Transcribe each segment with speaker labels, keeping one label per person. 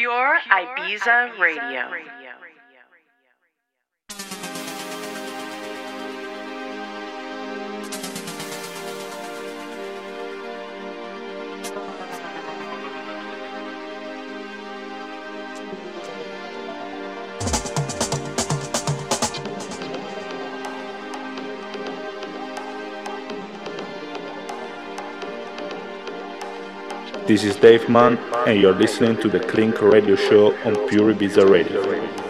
Speaker 1: Pure Ibiza Radio.
Speaker 2: This is Dave Mun, and you're listening to the Klink Radio Show on Pure Ibiza Radio.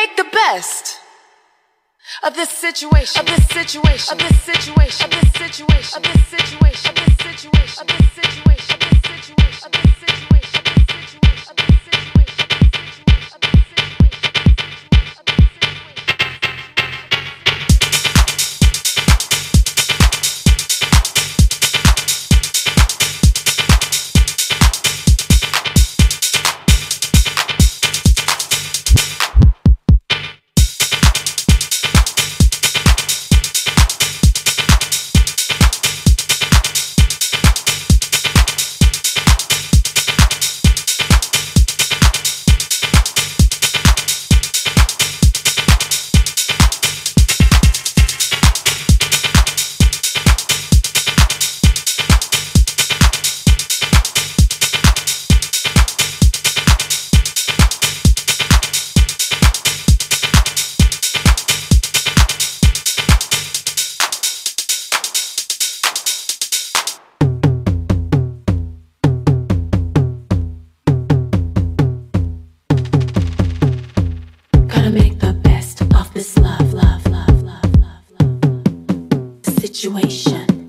Speaker 3: make the best of this situation, of this situation, of this situation, of this situation, of this situation, of this situation, of this situation. situation.